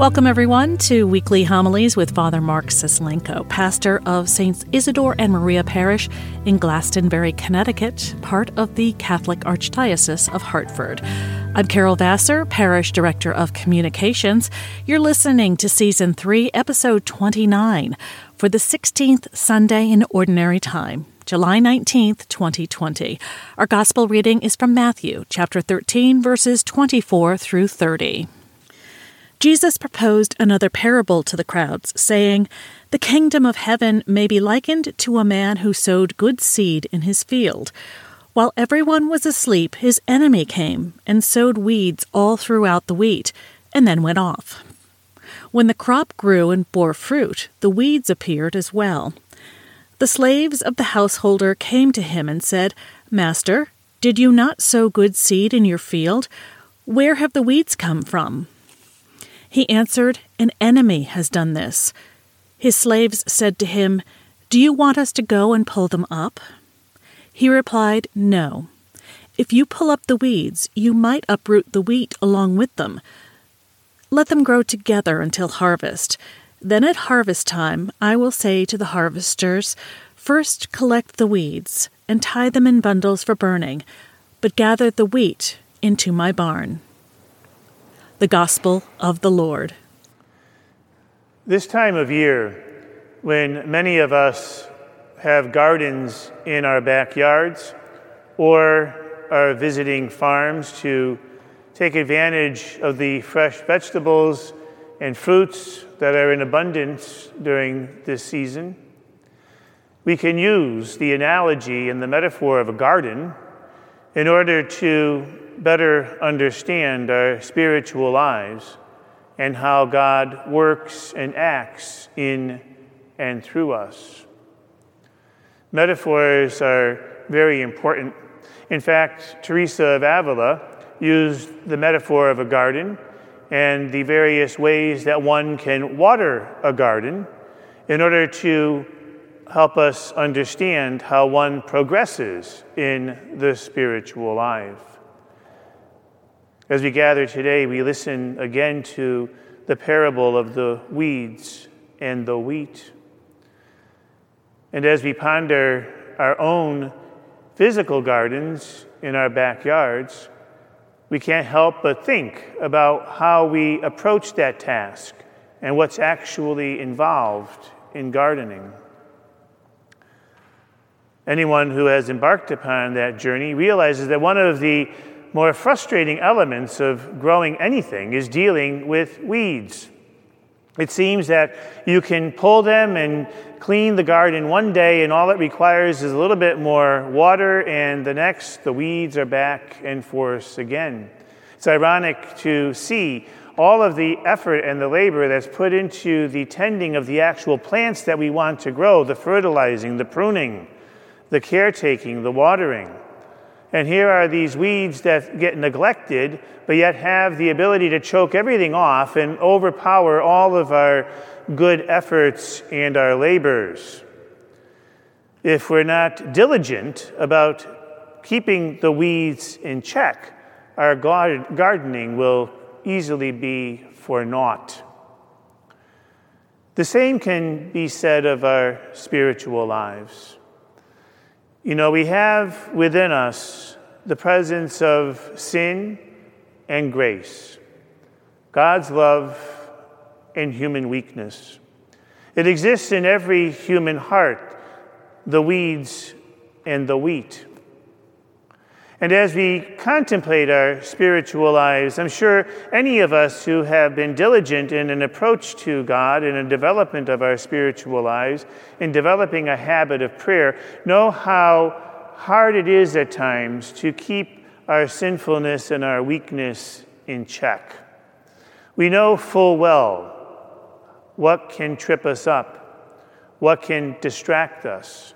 Welcome, everyone, to Weekly Homilies with Father Mark Suslenko, pastor of Saints Isidore and Maria Parish in Glastonbury, Connecticut, part of the Catholic Archdiocese of Hartford. I'm Carol Vassar, Parish Director of Communications. You're listening to Season 3, Episode 29, for the 16th Sunday in Ordinary Time. July 19th, 2020. Our gospel reading is from Matthew, chapter 13, verses 24 through 30. Jesus proposed another parable to the crowds, saying, The kingdom of heaven may be likened to a man who sowed good seed in his field. While everyone was asleep, his enemy came and sowed weeds all throughout the wheat, and then went off. When the crop grew and bore fruit, the weeds appeared as well. The slaves of the householder came to him and said, Master, did you not sow good seed in your field? Where have the weeds come from? He answered, An enemy has done this. His slaves said to him, Do you want us to go and pull them up? He replied, No. If you pull up the weeds, you might uproot the wheat along with them. Let them grow together until harvest. Then at harvest time, I will say to the harvesters, First collect the weeds and tie them in bundles for burning, but gather the wheat into my barn the gospel of the Lord. This time of year, when many of us have gardens in our backyards or are visiting farms to take advantage of the fresh vegetables and fruits that are in abundance during this season, we can use the analogy and the metaphor of a garden in order to better understand our spiritual lives and how God works and acts in and through us. Metaphors are very important. In fact, Teresa of Avila used the metaphor of a garden and the various ways that one can water a garden in order to help us understand how one progresses in the spiritual life. As we gather today, we listen again to the parable of the weeds and the wheat. And as we ponder our own physical gardens in our backyards, we can't help but think about how we approach that task and what's actually involved in gardening. Anyone who has embarked upon that journey realizes that one of the more frustrating elements of growing anything is dealing with weeds. It seems that you can pull them and clean the garden one day, and all it requires is a little bit more water, and the next, the weeds are back in force again. It's ironic to see all of the effort and the labor that's put into the tending of the actual plants that we want to grow the fertilizing, the pruning, the caretaking, the watering. And here are these weeds that get neglected, but yet have the ability to choke everything off and overpower all of our good efforts and our labors. If we're not diligent about keeping the weeds in check, our gardening will easily be for naught. The same can be said of our spiritual lives. You know, we have within us the presence of sin and grace, God's love and human weakness. It exists in every human heart, the weeds and the wheat. And as we contemplate our spiritual lives, I'm sure any of us who have been diligent in an approach to God in a development of our spiritual lives, in developing a habit of prayer, know how hard it is at times to keep our sinfulness and our weakness in check. We know full well what can trip us up, what can distract us,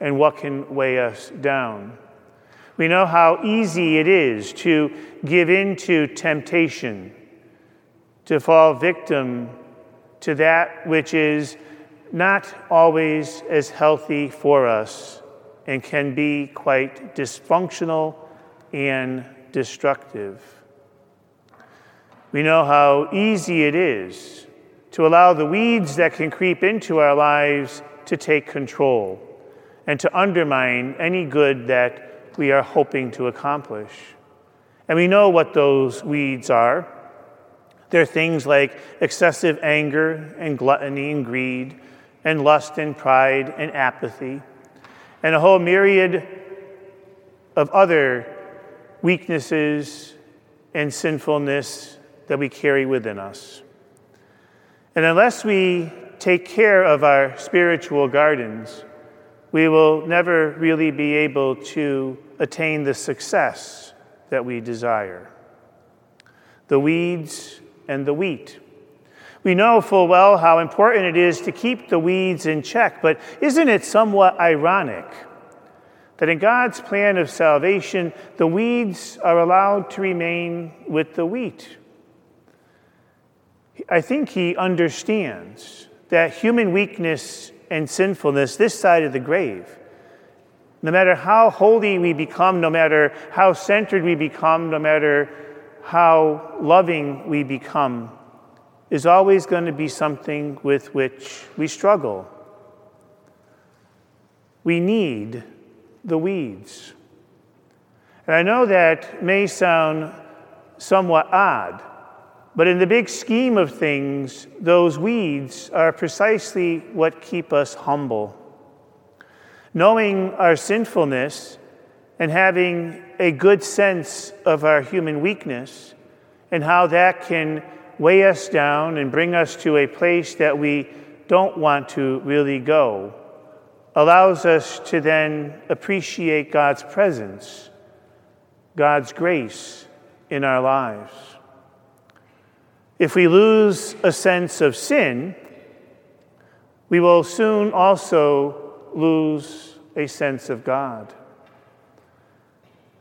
and what can weigh us down. We know how easy it is to give in to temptation, to fall victim to that which is not always as healthy for us and can be quite dysfunctional and destructive. We know how easy it is to allow the weeds that can creep into our lives to take control and to undermine any good that we are hoping to accomplish. And we know what those weeds are. They're things like excessive anger and gluttony and greed, and lust and pride and apathy, and a whole myriad of other weaknesses and sinfulness that we carry within us. And unless we take care of our spiritual gardens, we will never really be able to attain the success that we desire. The weeds and the wheat. We know full well how important it is to keep the weeds in check, but isn't it somewhat ironic that in God's plan of salvation, the weeds are allowed to remain with the wheat? I think he understands that human weakness and sinfulness this side of the grave, no matter how holy we become, no matter how centered we become, no matter how loving we become, is always going to be something with which we struggle. We need the weeds. And I know that may sound somewhat odd, but in the big scheme of things, those weeds are precisely what keep us humble. Knowing our sinfulness and having a good sense of our human weakness and how that can weigh us down and bring us to a place that we don't want to really go allows us to then appreciate God's presence, God's grace in our lives. If we lose a sense of sin, we will soon also lose a sense of God.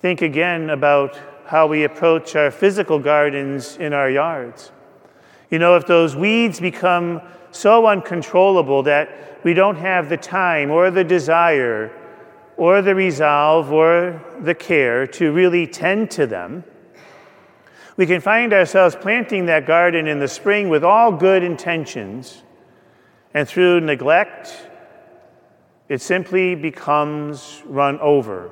Think again about how we approach our physical gardens in our yards. You know, if those weeds become so uncontrollable that we don't have the time or the desire or the resolve or the care to really tend to them, we can find ourselves planting that garden in the spring with all good intentions, and through neglect, it simply becomes run over.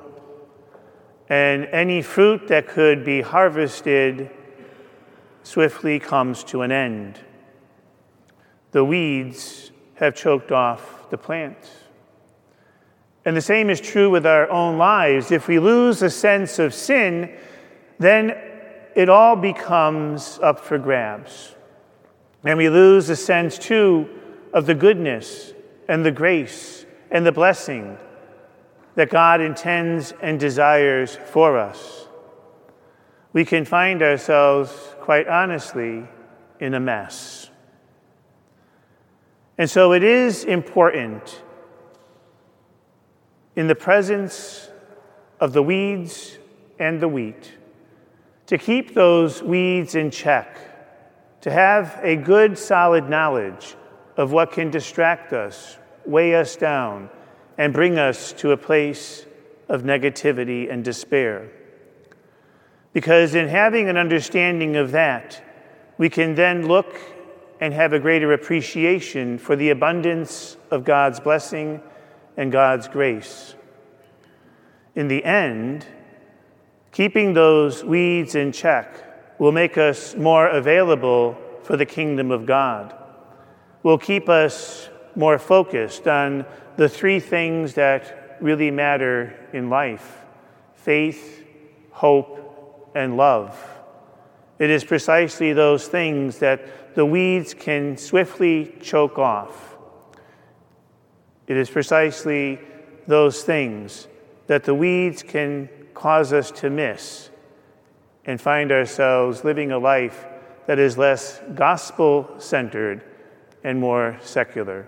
And any fruit that could be harvested swiftly comes to an end. The weeds have choked off the plant. And the same is true with our own lives. If we lose a sense of sin, then it all becomes up for grabs. And we lose a sense, too, of the goodness and the grace and the blessing that God intends and desires for us. We can find ourselves, quite honestly, in a mess. And so it is important in the presence of the weeds and the wheat to keep those weeds in check, to have a good, solid knowledge of what can distract us, weigh us down, and bring us to a place of negativity and despair. Because in having an understanding of that, we can then look and have a greater appreciation for the abundance of God's blessing and God's grace. In the end, Keeping those weeds in check will make us more available for the kingdom of God, will keep us more focused on the three things that really matter in life faith, hope, and love. It is precisely those things that the weeds can swiftly choke off. It is precisely those things that the weeds can cause us to miss and find ourselves living a life that is less gospel centered and more secular.